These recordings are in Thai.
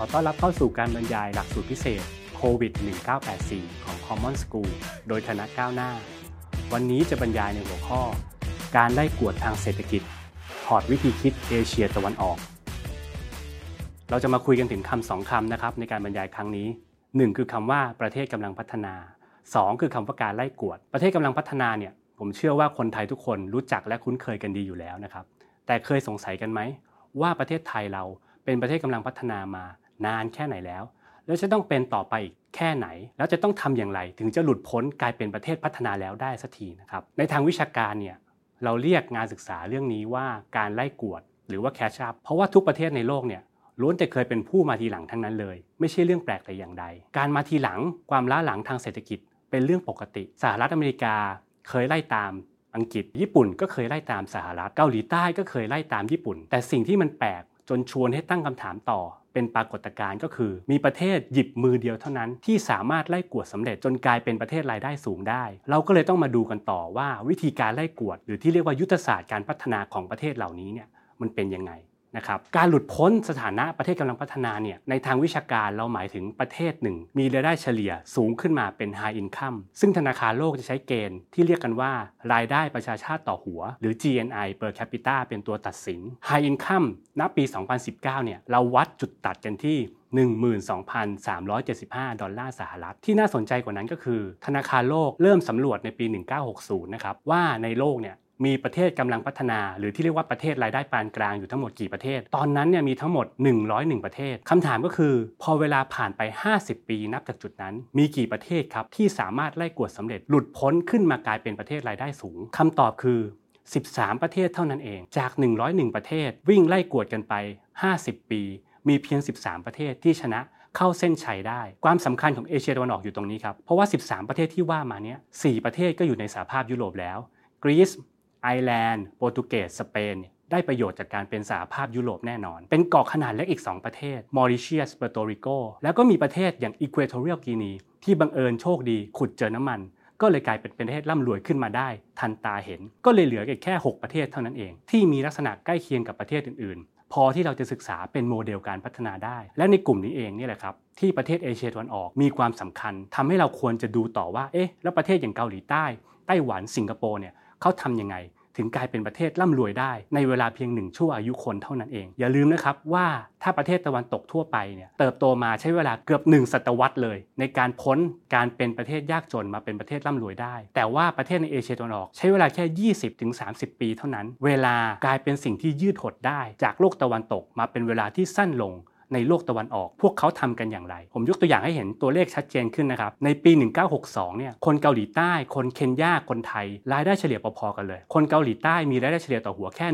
ขอต้อนรับเข้าสู่การบรรยายหลักสูตรพิเศษโควิด 1984 ของ Common School โดยคณะก้าวหน้า วันนี้จะบรรยายในหัวข้อ การไล่กวดทางเศรษฐกิจถอดวิธีคิดเอเชียตะวันออก เราจะมาคุยกันถึงคำสองคำนะครับในการบรรยายครั้งนี้ 1 คือคำว่าประเทศกำลังพัฒนา 2 คือคำว่าการไล่กวด ประเทศกำลังพัฒนาเนี่ยผมเชื่อว่าคนไทยทุกคนรู้จักและคุ้นเคยกันดีอยู่แล้วนะครับ แต่เคยสงสัยกันไหมว่าประเทศไทยเราเป็นประเทศกำลังพัฒนามา นานแค่ไหนแล้ว แล้วจะต้องเป็นต่อไปอีกแค่ไหน แล้วจะต้องทำอย่างไร ถึงจะหลุดพ้นกลายเป็นประเทศพัฒนาแล้วได้สักทีนะครับในทางวิชาการเนี่ยเราเรียกงานศึกษาเรื่องนี้ว่าการไล่กวด หรือว่า catch up เพราะว่าทุกประเทศในโลกเนี่ยล้วนแต่เคยเป็นผู้มาทีหลังทั้งนั้นเลย ไม่ใช่เรื่องแปลกแต่อย่างใด การมาทีหลังความล้าหลังทางเศรษฐกิจ เป็นเรื่องปกติ สหรัฐอเมริกาเคยไล่ตามอังกฤษ ญี่ปุ่นก็เคยไล่ตามสหรัฐเกาหลีใต้ก็เคยไล่ตามญี่ปุ่น แต่สิ่งที่มันแปลกจนชวนให้ตั้งคำถามต่อ เป็นปรากฏการณ์ก็คือ มีประเทศหยิบมือเดียวเท่านั้นที่สามารถไล่กวดสำเร็จจนกลายเป็นประเทศรายได้สูงได้ เราก็เลยต้องมาดูกันต่อว่าวิธีการไล่กวด หรือที่เรียกว่ายุทธศาสตร์การพัฒนาของประเทศเหล่านี้เนี่ยมันเป็นยังไง นะครับการหลุดพ้นสถานะประเทศกำลังพัฒนาเนี่ยในทางวิชาการเราหมายถึงประเทศหนึ่ง มีรายได้เฉลี่ยสูงขึ้นมาเป็น High Income ซึ่งธนาคารโลกจะใช้เกณฑ์ที่เรียกกันว่ารายได้ประชาชาติต่อหัว หรือ GNI per capita เป็นตัวตัดสิน High Income ณปี 2019 เนี่ยเราวัดจุดตัดกันที่12,375 ดอลลาร์สหรัฐ ที่น่าสนใจกว่านั้นก็คือ ธนาคารโลกเริ่มสำรวจในปี 1960 นะครับว่าในโลกเนี่ย มีประเทศกำลังพัฒนา หรือที่เรียกว่าประเทศรายได้ปานกลางอยู่ทั้งหมดกี่ประเทศ ตอนนั้นเนี่ยมีทั้งหมด 101 ประเทศคำถามก็คือ พอเวลาผ่านไป 50 ปีนับจากจุดนั้น มีกี่ประเทศครับที่สามารถไล่กวดสำเร็จหลุดพ้นขึ้นมากลายเป็นประเทศรายได้สูงคำตอบคือ 13 ประเทศเท่านั้นเอง จาก 101 ประเทศ วิ่งไล่กวดกันไป 50 ปี มีเพียง 13 ประเทศที่ชนะเข้าเส้นชัยได้ ความสำคัญของเอเชียตะวันออกอยู่ตรงนี้ครับ เพราะว่า 13 ประเทศที่ว่ามาเนี้ย4ประเทศก็อยู่ในสหภาพยุโรปแล้ว กรีซ ไอร์แลนด์โปรตุเกสสเปนได้ประโยชน์จากการเป็นสหภาพยุโรปแน่นอน เป็นเกาะขนาดเล็กอีก 2 ประเทศ มอริเชียส เปอร์โตริโก แล้วก็มีประเทศอย่างอีควทอเรียลกินีที่บังเอิญโชคดีขุดเจอน้ำมัน ก็เลยกลายเป็นประเทศร่ำรวยขึ้นมาได้ ทันตาเห็น ก็เลยเหลือแค่ 6 ประเทศเท่านั้นเอง ที่มีลักษณะใกล้เคียงกับประเทศอื่น ๆ พอที่เราจะศึกษาเป็นโมเดลการพัฒนาได้ และในกลุ่มนี้เองนี่แหละครับที่ประเทศเอเชียตะวันออกมีความสำคัญทำให้เราควรจะดูต่อว่าเอ๊ะแล้วประเทศอย่างเกาหลีใต้ไต้หวันสิงคโปร์เนี่ย เขาทำยังไง ถึงกลายเป็นประเทศร่ำรวยได้ ในเวลาเพียงหนึ่งชั่วอายุคนเท่านั้นเอง อย่าลืมนะครับว่าถ้าประเทศตะวันตกทั่วไปเนี่ยเติบโตมาใช้เวลาเกือบ 1 ศตวรรษเลย ในการพ้นการเป็นประเทศยากจนมาเป็นประเทศร่ำรวยได้ แต่ว่าประเทศในเอเชียตะวันออกใช้เวลาแค่ 20-30 ปีเท่านั้น เวลากลายเป็นสิ่งที่ยืดหดได้ จากโลกตะวันตกมาเป็นเวลาที่สั้นลง ในโลกตะวันออก พวกเขาทำกันอย่างไร ผมยกตัวอย่างให้เห็นตัวเลขชัดเจนขึ้นนะครับ ในปี 1962 เนี่ย คนเกาหลีใต้ คนเคนยา คนไทย รายได้เฉลี่ยพอๆกันเลย คนเกาหลีใต้มีรายได้เฉลี่ยต่อหัวแค่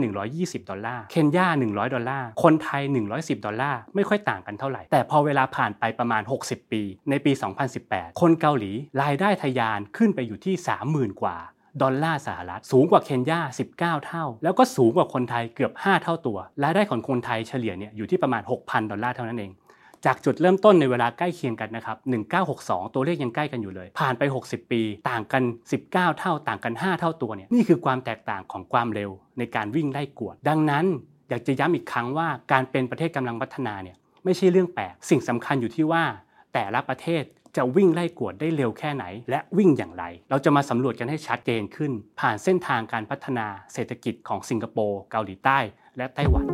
120 ดอลลาร์ เคนยา 100 ดอลลาร์ คนไทย 110 ดอลลาร์ ไม่ค่อยต่างกันเท่าไหร่ แต่พอเวลาผ่านไปประมาณ 60 ปี ในปี 2018 คนเกาหลีรายได้ทะยานขึ้นไปอยู่ที่ 30,000 กว่า ดอลลาร์สหรัฐ สูงกว่าเคนยา 19 เท่า แล้วก็สูงกว่าคนไทยเกือบ 5 เท่าตัวรายได้ของคนไทยเฉลี่ยเนี่ยอยู่ที่ประมาณ 6,000 ดอลลาร์เท่านั้นเองจากจุดเริ่มต้นในเวลาใกล้เคียงกันนะครับ 1962 ตัวเลขยังใกล้กันอยู่เลย ผ่านไป 60 ปี ต่างกัน 19 เท่า ต่างกัน 5 เท่าตัวเนี่ย นี่คือความแตกต่างของความเร็วในการวิ่งไล่กวด ดังนั้น อยากจะย้ำอีกครั้งว่าการเป็นประเทศกำลังพัฒนาเนี่ยไม่ใช่เรื่องแปลก สิ่งสำคัญอยู่ที่ว่าแต่ละประเทศ จะวิ่งไล่กวดได้เร็วแค่ไหน และวิ่งอย่างไร เราจะมาสำรวจกันให้ชัดเจนขึ้น ผ่านเส้นทางการพัฒนาเศรษฐกิจของสิงคโปร์เกาหลีใต้ และไต้หวัน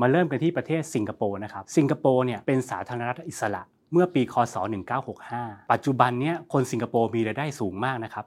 มาเริ่มกันที่ประเทศสิงคโปร์นะครับ สิงคโปร์เนี่ยเป็นสาธารณรัฐอิสระ เมื่อปีคศ 1965 ปัจจุบันนี้คนสิงคโปร์มีรายได้สูงมากนะครับ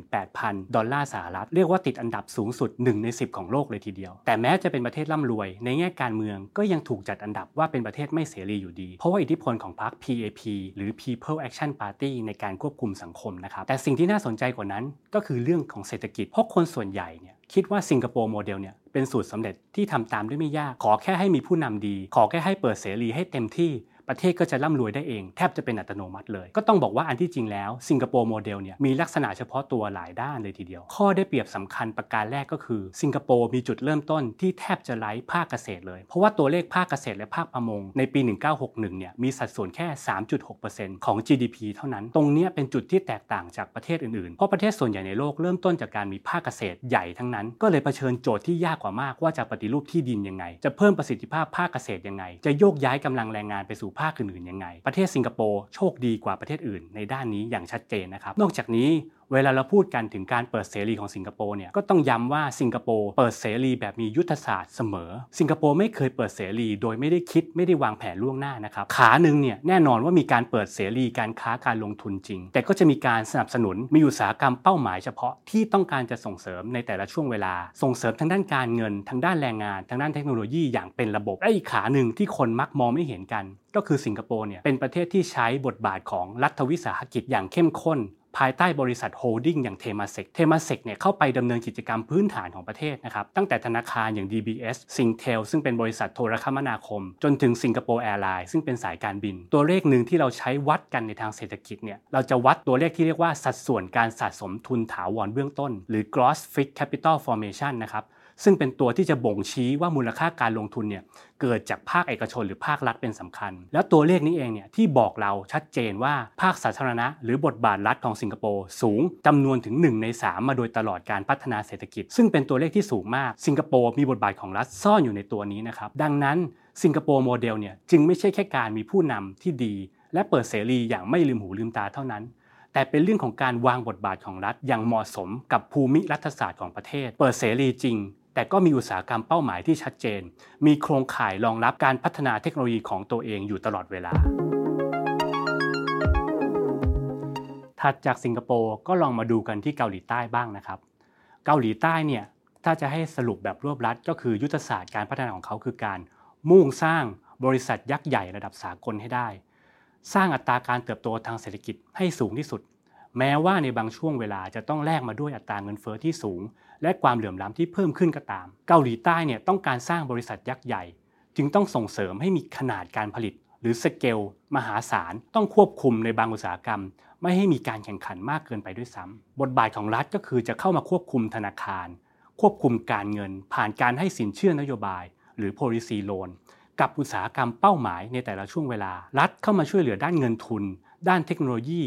58,000 ดอลลาร์สหรัฐ เรียกว่าติดอันดับสูงสุด 1 ใน 10 ของโลกเลยทีเดียว แต่แม้จะเป็นประเทศร่ำรวย ในแง่การเมืองก็ยังถูกจัดอันดับว่าเป็นประเทศไม่เสรีอยู่ดี เพราะว่าอิทธิพลของพรรค PAP หรือ People Action Party ในการควบคุมสังคมนะครับ แต่สิ่งที่น่าสนใจกว่านั้นก็คือเรื่องของเศรษฐกิจ เพราะคนส่วนใหญ่เนี่ยคิดว่าสิงคโปร์โมเดลเนี่ยเป็นสูตรสำเร็จที่ทำตามได้ไม่ยาก ขอแค่ให้มีผู้นำดี ขอแค่ให้เปิดเสรีให้เต็มที่ ประเทศก็จะร่ำรวยได้เอง แทบจะเป็นอัตโนมัติเลย ก็ต้องบอกว่าอันที่จริงแล้วสิงคโปร์โมเดลเนี่ยมีลักษณะเฉพาะตัวหลายด้านเลยทีเดียว ข้อได้เปรียบสำคัญประการแรกก็คือ สิงคโปร์มีจุดเริ่มต้นที่แทบจะไร้ภาคเกษตรเลย เพราะว่าตัวเลขภาคเกษตรและภาคประมงในปี 1961 เนี่ยมีสัดส่วนแค่ 3.6%ของ GDP เท่านั้น ตรงนี้เป็นจุดที่แตกต่างจากประเทศอื่นๆ เพราะประเทศส่วนใหญ่ในโลกเริ่มต้นจากการมีภาคเกษตรใหญ่ทั้งนั้น ก็เลยเผชิญโจทย์ที่ยากกว่ามากว่าจะปฏิรูปที่ดินยังไง จะเพิ่มประสิทธิภาพภาคเกษตรยังไง จะโยกย้ายกำลังแรงงานไปสู่ภาคอื่นๆยังไง ประเทศสิงคโปร์โชคดีกว่าประเทศอื่นในด้านนี้อย่างชัดเจนนะครับ นอกจากนี้ เวลาเราพูดกันถึงการเปิดเสรีของสิงคโปร์เนี่ยก็ต้องย้ำว่าสิงคโปร์เปิดเสรีแบบมียุทธศาสตร์เสมอ สิงคโปร์ไม่เคยเปิดเสรีโดยไม่ได้คิดไม่ได้วางแผนล่วงหน้านะครับขาหนึ่งเนี่ยแน่นอนว่ามีการเปิดเสรีการค้าการลงทุนจริง แต่ก็จะมีการสนับสนุนมีอุตสาหกรรมเป้าหมายเฉพาะที่ต้องการจะส่งเสริมในแต่ละช่วงเวลา ส่งเสริมทางด้านการเงิน ทางด้านแรงงาน ทางด้านเทคโนโลยีอย่างเป็นระบบและอีกขาหนึ่งที่คนมักมองไม่เห็นกัน ก็คือสิงคโปร์เนี่ยเป็นประเทศที่ใช้บทบาทของรัฐวิสาหกิจอย่างเข้มข้น ภายใต้บริษัทโฮลดิ้งอย่างเทมาเซกเทมาเซกเนี่ยเข้าไปดำเนินกิจกรรมพื้นฐานของประเทศนะครับ ตั้งแต่ธนาคารอย่าง DBS Singtel ซึ่งเป็นบริษัทโทรคมนาคม จนถึงสิงคโปร์แอร์ไลน์ซึ่งเป็นสายการบิน ตัวเลขหนึ่งที่เราใช้วัดกันในทางเศรษฐกิจเนี่ยเราจะวัดตัวเลขที่เรียกว่าสัดส่วนการสะสมทุนถาวรเบื้องต้น หรือ gross fixed capital formation นะครับ ซึ่งเป็นตัวที่จะบ่งชี้ว่ามูลค่าการลงทุนเนี่ยเกิดจากภาคเอกชนหรือภาครัฐเป็นสำคัญ แล้วตัวเลขนี้เองเนี่ยที่บอกเราชัดเจนว่าภาคสาธารณะ หรือบทบาทรัฐของสิงคโปร์สูงจำนวนถึง 1 ใน 3 มาโดยตลอดการพัฒนาเศรษฐกิจ ซึ่งเป็นตัวเลขที่สูงมาก สิงคโปร์มีบทบาทของรัฐซ่อนอยู่ในตัวนี้นะครับดังนั้นสิงคโปร์โมเดลเนี่ยจึงไม่ใช่แค่การมีผู้นำที่ดี และเปิดเสรีอย่างไม่ลืมหูลืมตาเท่านั้นแต่เป็นเรื่องของการวางบทบาทของรัฐอย่างเหมาะสมกับภูมิรัฐศาสตร์ของประเทศ เปิดเสรีจริง แต่ก็มีอุตสาหกรรมเป้าหมายที่ชัดเจน มีโครงข่ายรองรับการพัฒนาเทคโนโลยีของตัวเองอยู่ตลอดเวลา ถัดจากสิงคโปร์ก็ลองมาดูกันที่เกาหลีใต้บ้างนะครับ เกาหลีใต้เนี่ยถ้าจะให้สรุปแบบรวบรัดก็คือยุทธศาสตร์การพัฒนาของเขาคือการมุ่งสร้างบริษัทยักษ์ใหญ่ระดับสากลให้ได้ สร้างอัตราการเติบโตทางเศรษฐกิจให้สูงที่สุด แม้ว่าในบางช่วงเวลาจะต้องแลกมาด้วยอัตราเงินเฟอ้อที่สูง และความเหลื่อมล้ำที่เพิ่มขึ้นก็ตาม เกาหลีใต้เนี่ยต้องการสร้างบริษัทยักษ์ใหญ่ จึงต้องส่งเสริมให้มีขนาดการผลิต หรือสเกลมหาศาลต้องควบคุมในบางอุตสาหกรรม ไม่ให้มีการแข่งขันมากเกินไปด้วยซ้ำบทบาทของรัฐก็คือจะเข้ามาควบคุมธนาคาร ควบคุมการเงิน ผ่านการให้สินเชื่อนโยบาย หรือ policy loan กับอุตสาหกรรมเป้าหมายในแต่ละช่วงเวลา รัฐเข้ามาช่วยเหลือด้านเงินทุน ด้านเทคโนโลยี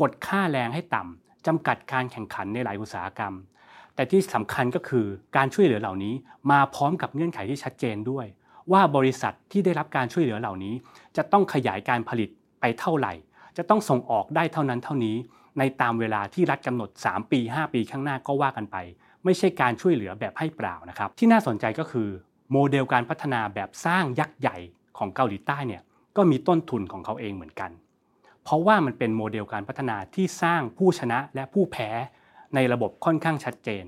กดค่าแรงให้ต่ำจำกัดการแข่งขันในหลายอุตสาหกรรม แต่ที่สำคัญก็คือการช่วยเหลือเหล่านี้มาพร้อมกับเงื่อนไขที่ชัดเจนด้วย ว่าบริษัทที่ได้รับการช่วยเหลือเหล่านี้ จะต้องขยายการผลิตไปเท่าไหร่ จะต้องส่งออกได้เท่านั้นเท่านี้ ในตามเวลาที่รัฐกำหนด 3 ปี 5 ปีข้างหน้าก็ว่ากันไป ไม่ใช่การช่วยเหลือแบบให้เปล่านะครับ ที่น่าสนใจก็คือ โมเดลการพัฒนาแบบสร้างยักษ์ใหญ่ของเกาหลีใต้เนี่ยก็มีต้นทุนของเขาเองเหมือนกัน เพราะว่ามันเป็นโมเดลการพัฒนาที่สร้างผู้ชนะและผู้แพ้ ในระบบค่อนข้างชัดเจน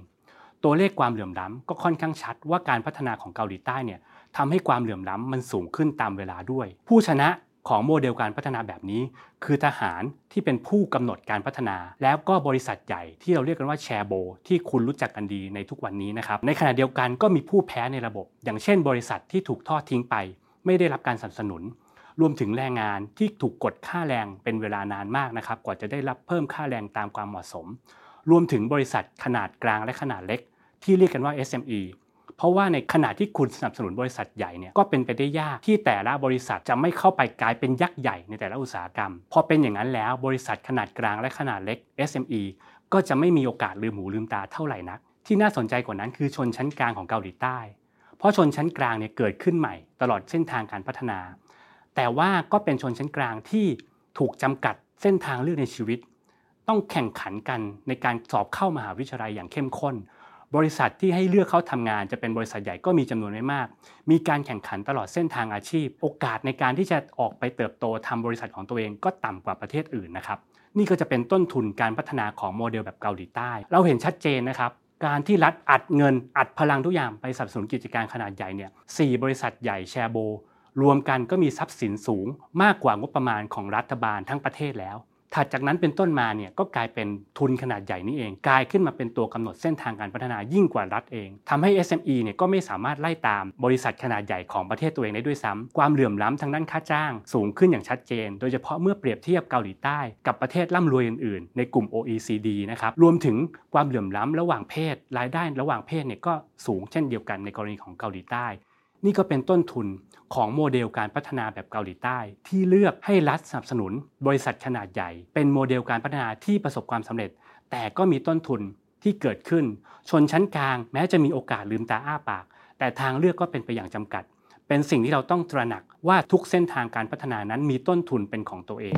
ตัวเลขความเหลื่อมล้ำก็ค่อนข้างชัดว่าการพัฒนาของเกาหลีใต้เนี่ยทำให้ความเหลื่อมล้ำมันสูงขึ้นตามเวลาด้วย ผู้ชนะของโมเดลการพัฒนาแบบนี้ คือทหารที่เป็นผู้กำหนดการพัฒนา แล้วก็บริษัทใหญ่ที่เราเรียกกันว่าแชร์โบ ที่คุณรู้จักกันดีในทุกวันนี้นะครับในขณะเดียวกันก็มีผู้แพ้ในระบบ อย่างเช่น บริษัทที่ถูกทอดทิ้งไป ไม่ได้รับการสนับสนุน รวมถึงแรงงานที่ถูกกดค่าแรงเป็นเวลานานมากนะครับกว่าจะได้รับเพิ่มค่าแรงตามความเหมาะสม รวมถึงบริษัทขนาดกลางและขนาดเล็ก ที่เรียกกันว่า SME เพราะว่าในขณะที่คุณสนับสนุนบริษัทใหญ่เนี่ยก็เป็นไปได้ยากที่แต่ละบริษัทจะไม่เข้าไปกลายเป็นยักษ์ใหญ่ในแต่ละอุตสาหกรรม พอเป็นอย่างนั้นแล้วบริษัทขนาดกลางและขนาดเล็ก SME ก็จะไม่มีโอกาสลืมหูลืมตาเท่าไหร่นัก ที่น่าสนใจกว่านั้นคือชนชั้นกลางของเกาหลีใต้ เพราะชนชั้นกลางเนี่ยเกิดขึ้นใหม่ ตลอดเส้นทางการพัฒนา แต่ว่าก็เป็นชนชั้นกลางที่ถูกจำกัดเส้นทางเลือกในชีวิต ต้องแข่งขันกันในการสอบเข้ามหาวิทยาลัยอย่างเข้มข้น บริษัทที่ให้เลือกเข้าทำงานจะเป็นบริษัทใหญ่ก็มีจำนวนไม่มาก มีการแข่งขันตลอดเส้นทางอาชีพ โอกาสในการที่จะออกไปเติบโตทำบริษัทของตัวเองก็ต่ำกว่าประเทศอื่นนะครับ นี่ก็จะเป็นต้นทุนการพัฒนาของโมเดลแบบเกาหลีใต้ เราเห็นชัดเจนนะครับการที่รัฐอัดเงินอัดพลังทุกอย่างไปสนับสนุนกิจการขนาดใหญ่เนี่ยสบริษัทใหญ่แชร์โบ รวมกันก็มีทรัพย์สินสูง มากกว่างบประมาณของรัฐบาลทั้งประเทศแล้ว ถัดจากนั้นเป็นต้นมาเนี่ยก็กลายเป็นทุนขนาดใหญ่นี่เอง กลายขึ้นมาเป็นตัวกำหนดเส้นทางการพัฒนายิ่งกว่ารัฐเองทำให้ SME เนี่ยก็ไม่สามารถไล่ตามบริษัทขนาดใหญ่ของประเทศตัวเองได้ด้วยซ้ำความเหลื่อมล้ำทางด้านค่าจ้าง สูงขึ้นอย่างชัดเจน โดยเฉพาะเมื่อเปรียบเทียบเกาหลีใต้ กับประเทศร่ำรวยอื่นๆ ในกลุ่ม OECD นะครับรวมถึงความเหลื่อมล้ำระหว่างเพศ รายได้ระหว่างเพศเนี่ยก็สูงเช่นเดียวกันในกรณีของเกาหลีใต้ นี่ก็เป็นต้นทุนของโมเดลการพัฒนาแบบเกาหลีใต้ ที่เลือกให้รัฐสนับสนุน บริษัทขนาดใหญ่ เป็นโมเดลการพัฒนาที่ประสบความสำเร็จ แต่ก็มีต้นทุนที่เกิดขึ้น ชนชั้นกลางแม้จะมีโอกาสลืมตาอ้าปาก แต่ทางเลือกก็เป็นไปอย่างจำกัด เป็นสิ่งที่เราต้องตระหนักว่าทุกเส้นทางการพัฒนานั้นมีต้นทุนเป็นของตัวเอง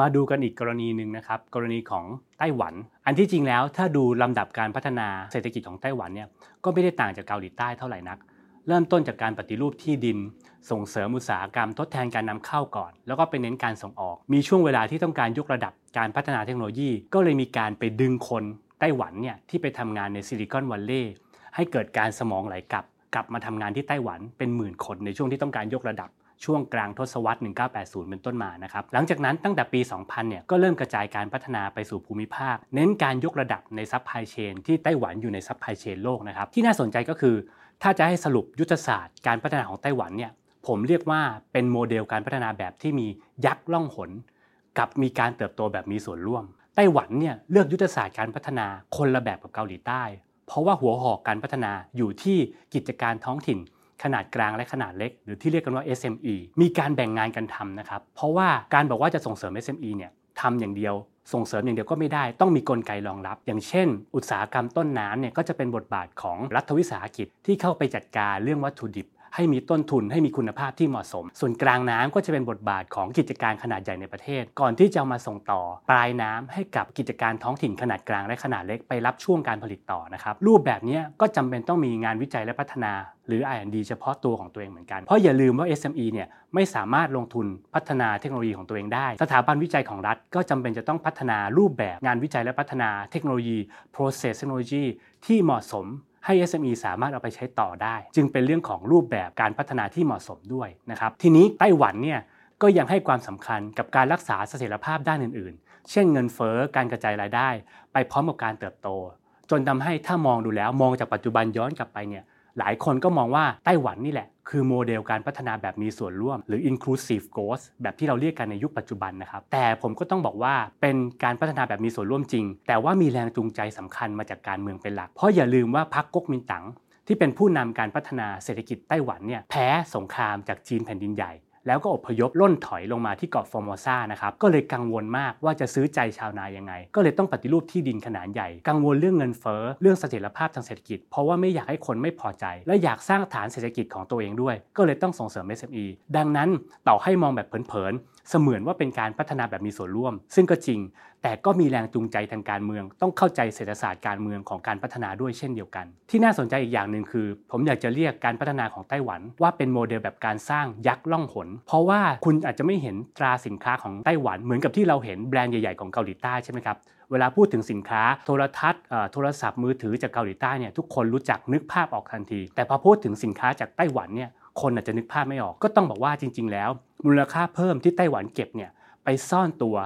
มาดูกันอีกกรณีหนึ่งนะครับ กรณีของไต้หวัน อันที่จริงแล้วถ้าดูลำดับการพัฒนาเศรษฐกิจของไต้หวันเนี่ยก็ไม่ได้ต่างจากเกาหลีใต้เท่าไหร่นัก เริ่มต้นจากการปฏิรูปที่ดิน ส่งเสริมอุตสาหกรรมทดแทนการนำเข้าก่อน แล้วก็ไปเน้นการส่งออก มีช่วงเวลาที่ต้องการยกระดับการพัฒนาเทคโนโลยี ก็เลยมีการไปดึงคนไต้หวันเนี่ยที่ไปทำงานในซิลิคอนวัลเลย์ให้เกิดการสมองไหลกลับ กลับมาทำงานที่ไต้หวันเป็นหมื่นคนในช่วงที่ต้องการยกระดับ ช่วงกลางทศวรรษ 1980 เป็นต้นมานะครับหลังจากนั้นตั้งแต่ปี 2000 เนี่ยก็เริ่มกระจายการพัฒนาไปสู่ภูมิภาค เน้นการยกระดับในซัพพลายเชนที่ไต้หวันอยู่ในซัพพลายเชนโลกนะครับที่น่าสนใจก็คือ ถ้าจะให้สรุปยุทธศาสตร์การพัฒนาของไต้หวันเนี่ยผมเรียกว่าเป็นโมเดลการพัฒนาแบบที่มียักษ์ล่องหน กับมีการเติบโตแบบมีส่วนร่วม ไต้หวันเนี่ยเลือกยุทธศาสตร์การพัฒนาคนละแบบกับเกาหลีใต้ เพราะว่าหัวหอกการพัฒนาอยู่ที่กิจการท้องถิ่น ขนาดกลางและขนาดเล็ก หรือที่เรียกกันว่า SME มีการแบ่งงานกันทำนะครับ เพราะว่าการบอกว่าจะส่งเสริม SME เนี่ยทำอย่างเดียวส่งเสริมอย่างเดียวก็ไม่ได้ต้องมีกลไกรองรับ อย่างเช่น อุตสาหกรรมต้นน้ำเนี่ยก็จะเป็นบทบาทของรัฐวิสาหกิจที่เข้าไปจัดการเรื่องวัตถุดิบ ให้มีต้นทุนให้มีคุณภาพที่เหมาะสม ส่วนกลางน้ำก็จะเป็นบทบาทของกิจการขนาดใหญ่ในประเทศ ก่อนที่จะมาส่งต่อปลายน้ำให้กับกิจการท้องถิ่นขนาดกลางและขนาดเล็กไปรับช่วงการผลิตต่อนะครับรูปแบบนี้ก็จำเป็นต้องมีงานวิจัยและพัฒนาหรือ R&D เฉพาะตัวของตัวเองเหมือนกัน เพราะอย่าลืมว่า SME เนี่ยไม่สามารถลงทุนพัฒนาเทคโนโลยีของตัวเองได้ สถาบันวิจัยของรัฐก็จำเป็นจะต้องพัฒนารูปแบบงานวิจัยและพัฒนาเทคโนโลยี process technology ที่เหมาะสม ให้ SME สามารถเอาไปใช้ต่อได้ จึงเป็นเรื่องของรูปแบบการพัฒนาที่เหมาะสมด้วยนะครับทีนี้ไต้หวันเนี่ยก็ยังให้ความสำคัญกับการรักษาเสถียรภาพด้านอื่น ๆ เช่นเงินเฟ้อการกระจายรายได้ ไปพร้อมกับการเติบโต จนทำให้ถ้ามองดูแล้วมองจากปัจจุบันย้อนกลับไปเนี่ย หลายคนก็มองว่าไต้หวันนี่แหละ คือโมเดลการพัฒนาแบบมีส่วนร่วม หรือ inclusive growth แบบที่เราเรียกกันในยุคปัจจุบันนะครับ แต่ผมก็ต้องบอกว่าเป็นการพัฒนาแบบมีส่วนร่วมจริง แต่ว่ามีแรงจูงใจสำคัญมาจากการเมืองเป็นหลัก เพราะอย่าลืมว่าพรรคก๊กมินตั๋งที่เป็นผู้นำการพัฒนาเศรษฐกิจไต้หวันเนี่ยแพ้สงครามจากจีนแผ่นดินใหญ่ แล้วก็อพยพล่นถอยลงมาที่เกาะฟอร์โมซ่านะครับก็เลยกังวลมากว่าจะซื้อใจชาวนายังไง ก็เลยต้องปฏิรูปที่ดินขนาดใหญ่ กังวลเรื่องเงินเฟ้อเรื่องเสถียรภาพทางเศรษฐกิจ เพราะว่าไม่อยากให้คนไม่พอใจ และอยากสร้างฐานเศรษฐกิจของตัวเองด้วย ก็เลยต้องส่งเสริม SME ดังนั้นต่อให้มองแบบเผินๆ เสมือนว่าเป็นการพัฒนาแบบมีส่วนร่วม ซึ่งก็จริง แต่ก็มีแรงจูงใจทางการเมือง ต้องเข้าใจเศรษฐศาสตร์การเมืองของการพัฒนาด้วยเช่นเดียวกัน ที่น่าสนใจอีกอย่างหนึ่งคือ ผมอยากจะเรียกการพัฒนาของไต้หวัน ว่าเป็นโมเดลแบบการสร้างยักษ์ล่องหน เพราะว่าคุณอาจจะไม่เห็นตราสินค้าของไต้หวัน เหมือนกับที่เราเห็นแบรนด์ใหญ่ๆของเกาหลีใต้ใช่ไหมครับเวลาพูดถึงสินค้าโทรทัศน์โทรศัพท์มือถือจากเกาหลีใต้เนี่ยทุกคนรู้จักนึกภาพออกทันที แต่พอพูดถึงสินค้าจากไต้หวันเนี่ย คนอาจจะนึกภาพไม่ออก ก็ต้องบอกว่าจริง ๆ แล้ว มูลค่าเพิ่มที่ไต้หวันเก็บเนี่ยไปซ่อนตัว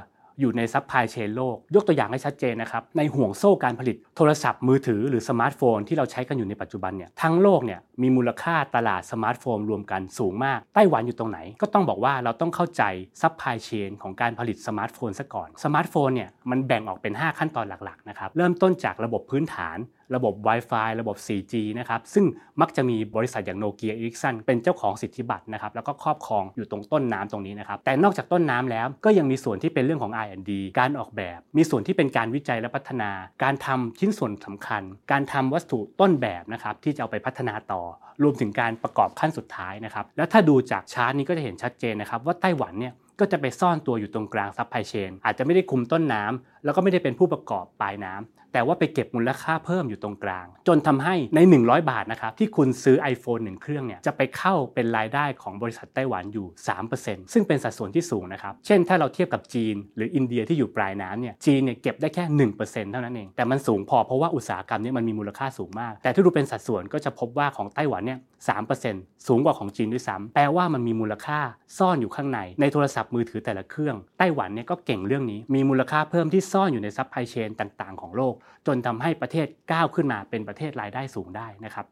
อยู่ในซัพพลายเชนโลก ยกตัวอย่างให้ชัดเจนนะครับ ในห่วงโซ่การผลิตโทรศัพท์มือถือหรือสมาร์ทโฟนที่เราใช้กันอยู่ในปัจจุบันเนี่ยทั้งโลกเนี่ยมีมูลค่าตลาดสมาร์ทโฟนรวมกันสูงมาก ไต้หวันอยู่ตรงไหน ก็ต้องบอกว่าเราต้องเข้าใจซัพพลายเชนของการผลิตสมาร์ทโฟนซะก่อน สมาร์ทโฟนเนี่ยมันแบ่งออกเป็น 5 ขั้นตอนหลักๆนะครับ เริ่มต้นจากระบบพื้นฐาน ระบบ Wi-Fi ระบบ 4G นะครับซึ่งมักจะมีบริษัทอย่างโนเกียอีริกซันเป็นเจ้าของสิทธิบัตรนะครับแล้วก็ครอบครองอยู่ตรงต้นน้ำตรงนี้นะครับแต่นอกจากต้นน้ำแล้วก็ยังมีส่วนที่เป็นเรื่องของ R&D การออกแบบ มีส่วนที่เป็นการวิจัยและพัฒนา การทำชิ้นส่วนสำคัญ การทำวัสดุต้นแบบนะครับที่จะเอาไปพัฒนาต่อ รวมถึงการประกอบขั้นสุดท้ายนะครับแล้วถ้าดูจากชาร์ตนี้ก็จะเห็นชัดเจนนะครับว่าไต้หวันเนี่ยก็จะไปซ่อนตัวอยู่ตรงกลางซัพพลายเชนอาจจะไม่ได้คุมต้นน้ำแล้วก็ไม่ได้เป็นผู้ประกอบปลายน้ำแต่ว่าไปเก็บมูลค่าเพิ่มอยู่ตรงกลาง จนทำให้ใน 100 บาทนะครับที่คุณซื้อ iPhone 1 เครื่องเนี่ยจะไปเข้าเป็นรายได้ของบริษัทไต้หวันอยู่ 3%ซึ่งเป็นสัดส่วนที่สูงนะครับ เช่นถ้าเราเทียบกับจีน หรืออินเดียที่อยู่ปลายน้ำเนี่ยจีนเนี่ยเก็บได้แค่ 1%เท่านั้นเอง แต่มันสูงพอเพราะว่าอุตสาหกรรมนี้มันมีมูลค่าสูงมาก แต่ถ้าดูเป็นสัดส่วนก็จะพบว่าของไต้หวันเนี่ย3%สูงกว่าของจีนด้วยซ้ำแปลว่ามันมีมูลค่าซ่อนอยู่ข้างในในโทรศัพท์มือถือแต่ละเครื่องไต้หวันเนี่ยก็เก่งเรื่องนี้มีมูลค่าเพิ่มที่ซ่อนอยู่ในซัพพลายเชนต่างๆ ของโลก จนทำให้ประเทศก้าวขึ้นมาเป็นประเทศรายได้สูงได้นะครับ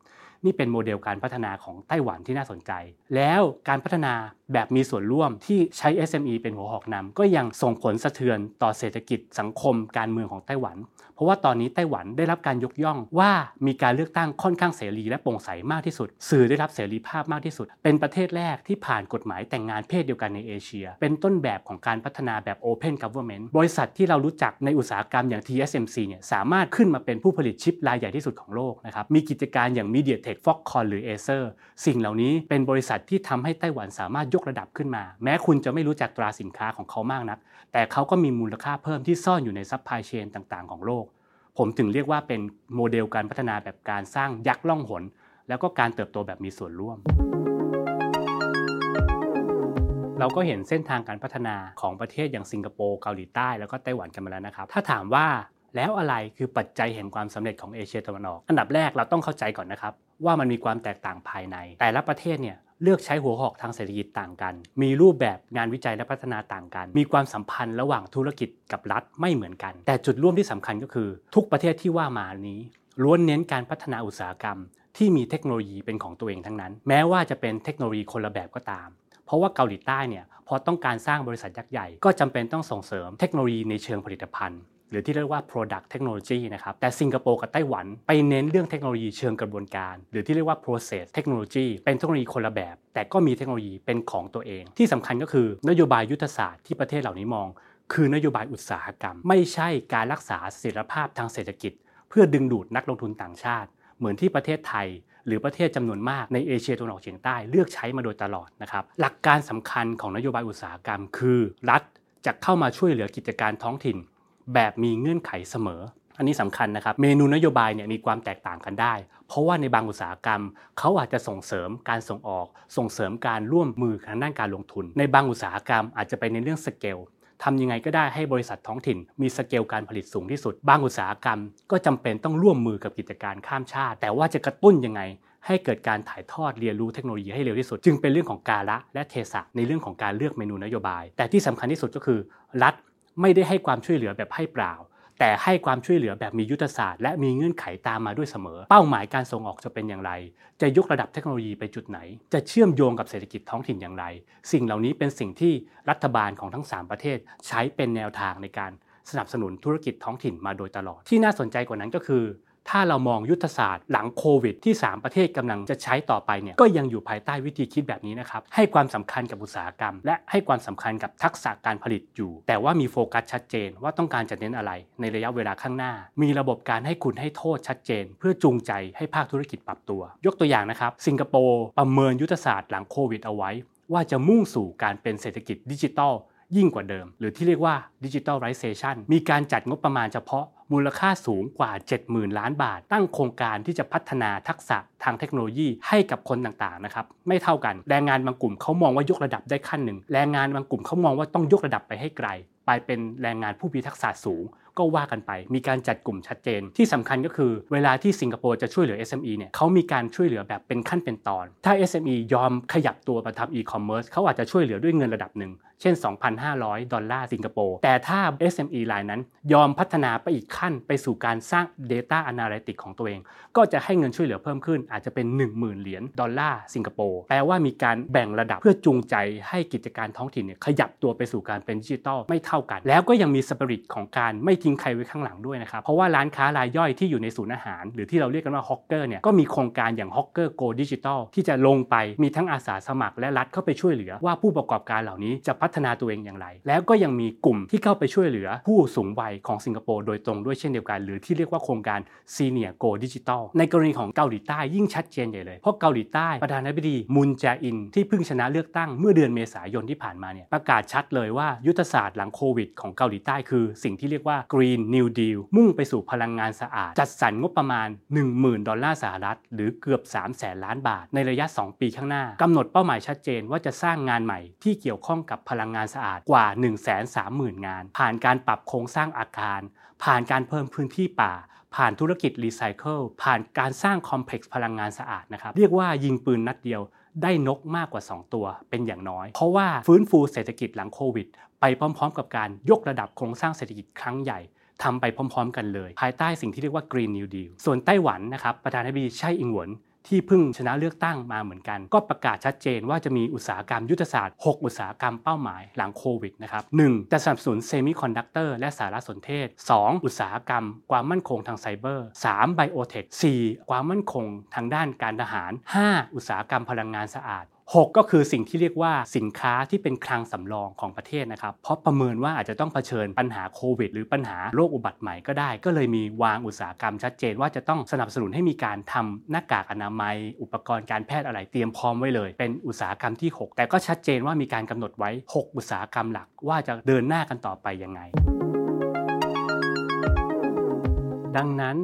นี่เป็นโมเดลการพัฒนาของไต้หวันที่น่าสนใจ แล้วการพัฒนาแบบมีส่วนร่วมที่ใช้ SME เป็นหัวหอกนำก็ยังส่งผลสะเทือนต่อเศรษฐกิจสังคมการเมืองของไต้หวัน เพราะว่าตอนนี้ไต้หวันได้รับการยกย่องว่ามีการเลือกตั้งค่อนข้างเสรีและโปร่งใสมากที่สุด สื่อได้รับเสรีภาพมากที่สุด เป็นประเทศแรกที่ผ่านกฎหมายแต่งงานเพศเดียวกันในเอเชีย เป็นต้นแบบของการพัฒนาแบบ Open Government บริษัทที่เรารู้จักในอุตสาหกรรมอย่าง TSMC เนี่ยสามารถขึ้นมาเป็นผู้ผลิตชิปรายใหญ่ที่สุดของโลกนะครับมีกิจการอย่าง MediaTek Foxconn หรือ Acer สิ่งเหล่านี้เป็นบริษัทที่ทำให้ไต้หวันสามารถยกระดับขึ้นมา แม้คุณจะไม่รู้จักตราสินค้าของเขามากนัก แต่เขาก็มีมูลค่าเพิ่มที่ซ่อนอยู่ใน supply chain ต่าง ๆ ของโลก ผมถึงเรียกว่าเป็นโมเดลการพัฒนาแบบการสร้างยักษ์ล่องหน แล้วก็การเติบโตแบบมีส่วนร่วม เราก็เห็นเส้นทางการพัฒนาของประเทศอย่างสิงคโปร์เกาหลีใต้แล้วก็ไต้หวันกันมาแล้วนะครับ ถ้าถามว่าแล้วอะไรคือปัจจัยแห่งความสำเร็จของเอเชียตะวันออก อันดับแรกเราต้องเข้าใจก่อนนะครับว่ามันมีความแตกต่างภายใน แต่ละประเทศเนี่ย เลือกใช้หัวหอกทางเศรษฐกิจต่างกัน มีรูปแบบงานวิจัยและพัฒนาต่างกัน มีความสัมพันธ์ระหว่างธุรกิจกับรัฐไม่เหมือนกัน แต่จุดร่วมที่สำคัญก็คือ ทุกประเทศที่ว่ามานี้ล้วนเน้นการพัฒนาอุตสาหกรรม ที่มีเทคโนโลยีเป็นของตัวเองทั้งนั้น แม้ว่าจะเป็นเทคโนโลยีคนละแบบก็ตาม เพราะว่าเกาหลีใต้เนี่ยพอต้องการสร้างบริษัทยักษ์ใหญ่ ก็จำเป็นต้องส่งเสริมเทคโนโลยีในเชิงผลิตภัณฑ์ หรือที่เรียกว่า product technology นะครับ แต่สิงคโปร์กับไต้หวันไปเน้นเรื่องเทคโนโลยีเชิงกระบวนการ หรือที่เรียกว่า process technology เป็นเทคโนโลยีคนละแบบ แต่ก็มีเทคโนโลยีเป็นของตัวเอง ที่สำคัญก็คือนโยบายยุทธศาสตร์ที่ประเทศเหล่านี้มอง คือนโยบายอุตสาหกรรม ไม่ใช่การรักษาเสถียรภาพทางเศรษฐกิจ เพื่อดึงดูดนักลงทุนต่างชาติ เหมือนที่ประเทศไทยหรือประเทศจำนวนมากในเอเชียตะวันออกเฉียงใต้เลือกใช้มาโดยตลอดนะครับ หลักการสำคัญของนโยบายอุตสาหกรรม คือ รัฐจะเข้ามาช่วยเหลือกิจการท้องถิ่น แบบมีเงื่อนไขเสมอ อันนี้สำคัญนะครับ เมนูนโยบายเนี่ยมีความแตกต่างกันได้ เพราะว่าในบางอุตสาหกรรม เขาอาจจะส่งเสริมการส่งออก ส่งเสริมการร่วมมือทางด้านการลงทุน ในบางอุตสาหกรรมอาจจะไปในเรื่องสเกลทำยังไงก็ได้ให้บริษัทท้องถิ่น มีสเกลการผลิตสูงที่สุด บางอุตสาหกรรม ก็จำเป็นต้องร่วมมือกับกิจการข้ามชาติ แต่ว่าจะกระตุ้นยังไง ให้เกิดการถ่ายทอดเรียนรู้เทคโนโลยีให้เร็วที่สุด จึงเป็นเรื่องของกาละและเทศะในเรื่องของการเลือกเมนูนโยบาย แต่ที่สำคัญที่สุดก็คือ รัฐ ไม่ได้ให้ความช่วยเหลือแบบให้เปล่า แต่ให้ความช่วยเหลือแบบมียุทธศาสตร์ และมีเงื่อนไขตามมาด้วยเสมอ เป้าหมายการส่งออกจะเป็นอย่างไร จะยกระดับเทคโนโลยีไปจุดไหน จะเชื่อมโยงกับเศรษฐกิจท้องถิ่นอย่างไร สิ่งเหล่านี้เป็นสิ่งที่รัฐบาลของทั้ง 3 ประเทศ ใช้เป็นแนวทางในการสนับสนุนธุรกิจท้องถิ่นมาโดยตลอด ที่น่าสนใจกว่านั้นก็คือ ถ้าเรามองยุทธศาสตร์หลังโควิดที่ 3 ประเทศกำลังจะใช้ต่อไปเนี่ยก็ยังอยู่ภายใต้วิธีคิดแบบนี้นะครับให้ความสำคัญกับอุตสาหกรรม และให้ความสำคัญกับทักษะการผลิตอยู่ แต่ว่ามีโฟกัสชัดเจนว่าต้องการจะเน้นอะไรในระยะเวลาข้างหน้า มีระบบการให้คุณให้โทษชัดเจน เพื่อจูงใจให้ภาคธุรกิจปรับตัว ยกตัวอย่างนะครับ สิงคโปร์ประเมินยุทธศาสตร์หลังโควิดเอาไว้ ว่าจะมุ่งสู่การเป็นเศรษฐกิจดิจิทัลยิ่งกว่าเดิม หรือที่เรียกว่า digitalization มีการจัดงบประมาณเฉพาะ มูลค่าสูงกว่า 70,000 ล้านบาท ตั้งโครงการที่จะพัฒนาทักษะทางเทคโนโลยีให้กับคนต่างๆนะครับไม่เท่ากันแรงงานบางกลุ่มเขามองว่ายกระดับได้ขั้นหนึ่งแรงงานบางกลุ่มเขามองว่าต้องยกระดับไปให้ไกล ไปเป็นแรงงานผู้มีทักษะสูง ก็ว่ากันไป มีการจัดกลุ่มชัดเจน ที่สำคัญก็คือเวลาที่สิงคโปร์จะช่วยเหลือ SME เนี่ยเขามีการช่วยเหลือแบบเป็นขั้นเป็นตอน ถ้า SME ยอมขยับตัวมาทำอีคอมเมิร์ซเขาอาจจะช่วยเหลือด้วยเงินระดับหนึ่ง เช่น 2,500 ดอลลาร์สิงคโปร์ แต่ถ้า SME รายนั้น ยอมพัฒนาไปอีกขั้นไปสู่การสร้าง Data Analytics ของตัวเอง ก็จะให้เงินช่วยเหลือเพิ่มขึ้น อาจจะเป็น 10,000 เหรียญดอลลาร์สิงคโปร์ แปลว่ามีการแบ่งระดับเพื่อจูงใจให้กิจการท้องถิ่นเนี่ยขยับตัวไปสู่การเป็นดิจิทัลไม่เท่ากัน แล้วก็ยังมีสปิริตของการไม่ทิ้งใครไว้ข้างหลังด้วยนะครับ เพราะว่าร้านค้ารายย่อยที่อยู่ในศูนย์อาหาร หรือที่เราเรียกกันว่า hawker เนี่ยก็มีโครงการอย่าง hawker go digital ที่จะลงไปมีทั้งอาสาสมัครและรัฐเข้าไปช่วยเหลือ ว่าผู้ประกอบการเหล่านี้จะพัฒนาตัวเองอย่างไร แล้วก็ยังมีกลุ่มที่เข้าไปช่วยเหลือ ผู้สูงวัยของสิงคโปร์โดยตรงด้วยเช่นเดียวกัน หรือที่เรียกว่าโครงการซีเนียโกดิจิตอลในกรณีของเกาหลีใต้ยิ่งชัดเจนใหญ่เลยเพราะเกาหลีใต้ประธานาธิบดีมุนแจอินที่เพิ่งชนะเลือกตั้งเมื่อเดือนเมษายนที่ผ่านมาเนี่ยประกาศชัดเลยว่ายุทธศาสตร์หลังโควิดของเกาหลีใต้คือสิ่งที่เรียกว่า Green New Deal มุ่งไปสู่พลังงานสะอาด จัดสรรงบประมาณ 10,000 ดอลลาร์สหรัฐ หรือเกือบ 3 0 0แสนล้านบาท ในระยะ 2 ปีข้างหน้ากำหนดเป้าหมายชัดเจนว่าจะสร้างงานใหม่ที่เกี่ยวข้องกับพลังงานสะอาดกว่า 130,000 งาน ผ่านการปรับโครงสร้างอาคาร ผ่านการเพิ่มพื้นที่ป่าผ่านธุรกิจรีไซเคิลผ่านการสร้าง complex พลังงานสะอาดนะครับ เรียกว่ายิงปืนนัดเดียว ได้นกมากกว่า 2 ตัวเป็นอย่างน้อย เพราะว่าฟื้นฟูเศรษฐกิจหลังโควิด ไปพร้อม ๆ กับการยกระดับโครงสร้างเศรษฐกิจครั้งใหญ่ทำไปพร้อม ๆ กันเลย ภายใต้สิ่งที่เรียกว่า Green New Deal ส่วนไต้หวันนะครับประธานาธิบดีไช่อิงเหวิน ที่เพิ่งชนะเลือกตั้งมาเหมือนกัน ก็ประกาศชัดเจนว่าจะมีอุตสาหกรรมยุทธศาสตร์ 6 อุตสาหกรรมเป้าหมายหลังโควิดนะครับ 1. จะสนับสนุนเซมิคอนดักเตอร์และสารสนเทศ 2. อุตสาหกรรม ความมั่นคงทางไซเบอร์ 3. biotech 4. ความมั่นคงทางด้านการทหาร 5. อุตสาหกรรมพลังงานสะอาด 6 ก็คือสิ่งที่เรียกว่าสินค้าที่เป็นคลังสำรองของประเทศนะครับ เพราะประเมินว่าอาจจะต้องเผชิญปัญหาโควิด หรือปัญหาโรคอุบัติใหม่ก็ได้ ก็เลยมีวางอุตสาหกรรมชัดเจนว่าจะต้องสนับสนุนให้มีการทำหน้ากากอนามัย อุปกรณ์การแพทย์อะไรเตรียมพร้อมไว้เลย เป็นอุตสาหกรรมที่ 6 แต่ก็ชัดเจนว่ามีการกำหนดไว้ 6 อุตสาหกรรมหลัก ว่าจะเดินหน้ากันต่อไปยังไง ดังนั้น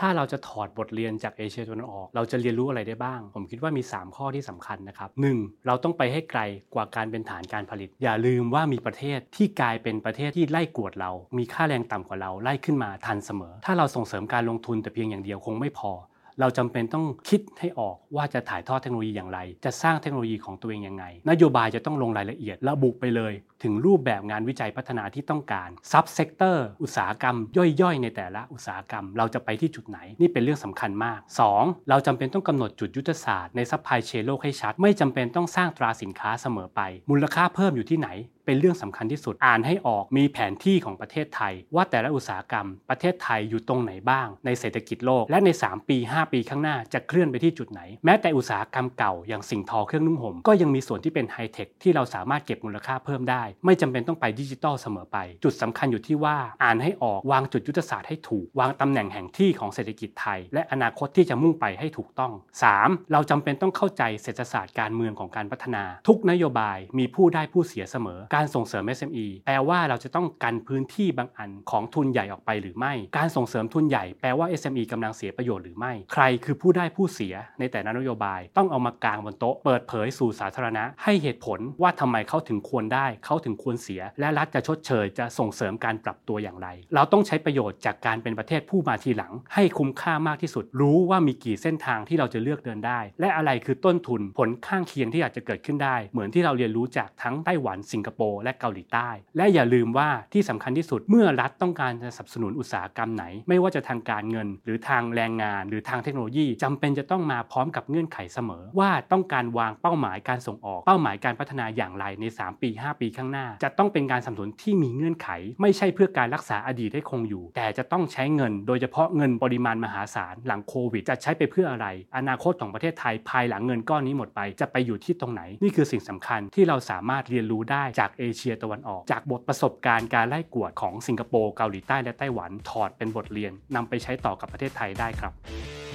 ถ้าเราจะถอดบทเรียนจากเอเชียตะวันออก เราจะเรียนรู้อะไรได้บ้าง ผมคิดว่ามี 3 ข้อที่สำคัญนะครับ 1. เราต้องไปให้ไกลกว่าการเป็นฐานการผลิต อย่าลืมว่ามีประเทศที่กลายเป็นประเทศที่ไล่กวดเรา มีค่าแรงต่ำกว่าเราไล่ขึ้นมาทันเสมอ ถ้าเราส่งเสริมการลงทุนแต่เพียงอย่างเดียวคงไม่พอเราจำเป็นต้องคิดให้ออกว่าจะถ่ายทอดเทคโนโลยีอย่างไร จะสร้างเทคโนโลยีของตัวเองยังไง นโยบายจะต้องลงรายละเอียดระบุไปเลย ถึงรูปแบบงานวิจัยพัฒนาที่ต้องการ sub-sector อุตสาหกรรม ย่อยๆ ในแต่ละอุตสาหกรรม เราจะไปที่จุดไหนนี่เป็นเรื่องสำคัญมาก 2. เราจำเป็นต้องกำหนดจุดยุทธศาสตร์ใน supply chain โลกให้ชัด ไม่จำเป็นต้องสร้างตราสินค้าเสมอไป มูลค่าเพิ่มอยู่ที่ไหนเป็นเรื่องสำคัญที่สุดอ่านให้ออกมีแผนที่ของประเทศไทย ว่าแต่ละอุตสาหกรรม ประเทศไทยอยู่ตรงไหนบ้าง ในเศรษฐกิจโลก และใน 3 ปี 5 ปีข้างหน้าจะเคลื่อนไปที่จุดไหน แม้แต่อุตสาหกรรมเก่าอย่างสิ่งทอเครื่องนุ่งห่มก็ยังมีส่วนที่เป็นไฮเทคที่เราสามารถเก็บมูลค่าเพิ่มได้ไม่จำเป็นต้องไปดิจิตอลเสมอไป จุดสำคัญอยู่ที่ว่าอ่านให้ออกวางจุดยุทธศาสตร์ให้ถูก วางตำแหน่งแห่งที่ของเศรษฐกิจไทย และอนาคตที่จะมุ่งไปให้ถูกต้อง 3. เราจำเป็นต้องเข้าใจเศรษฐศาสตร์การเมืองของการพัฒนา ทุกนโยบายมีผู้ได้ผู้เสียเสมอ การส่งเสริม SME แปลว่าเราจะต้องกันพื้นที่บางอันของทุนใหญ่ออกไปหรือไม่ การส่งเสริมทุนใหญ่แปลว่า SME กำลังเสียประโยชน์หรือไม่ ใครคือผู้ได้ผู้เสียในแต่ละนโยบายต้องเอามากางบนโต๊ะเปิดเผยสู่สาธารณะ ให้เหตุผลว่าทำไมเขาถึงควรได้เขาถึงควรเสีย และรัฐจะชดเชยจะส่งเสริมการปรับตัวอย่างไร เราต้องใช้ประโยชน์จากการเป็นประเทศผู้มาทีหลัง ให้คุ้มค่ามากที่สุด รู้ว่ามีกี่เส้นทางที่เราจะเลือกเดินได้ และอะไรคือต้นทุนผลข้างเคียงที่อาจจะเกิดขึ้นได้ เหมือนที่เราเรียนรู้จากทั้งไต้หวันสิงคโปร์และเกาหลีใต้ และอย่าลืมว่าที่สำคัญที่สุดเมื่อรัฐต้องการจะสนับสนุนอุตสาหกรรมไหน ไม่ว่าจะทางการเงิน หรือทางแรงงาน หรือทางเทคโนโลยีจำเป็นจะต้องมาพร้อมกับเงื่อนไขเสมอ ว่าต้องการวางเป้าหมายการส่งออกเป้าหมายการพัฒนาอย่างไรใน 3 ปี 5 ปีข้างหน้า จะต้องเป็นการสนับสนุนที่มีเงื่อนไข ไม่ใช่เพื่อการรักษาอดีตให้คงอยู่ แต่จะต้องใช้เงิน โดยเฉพาะเงินปริมาณมหาศาลหลังโควิดจะใช้ไปเพื่ออะไร อนาคตของประเทศไทยภายหลังเงินก้อนนี้หมดไป จะไปอยู่ที่ตรงไหน นี่คือสิ่งสำคัญที่เราสามารถเรียนรู้ได้จากเอเชียตะวันออก จากบทประสบการณ์การไล่กวดของสิงคโปร์เกาหลีใต้และไต้หวันถอดเป็นบทเรียนนำไปใช้ต่อกับประเทศไทยได้ครับ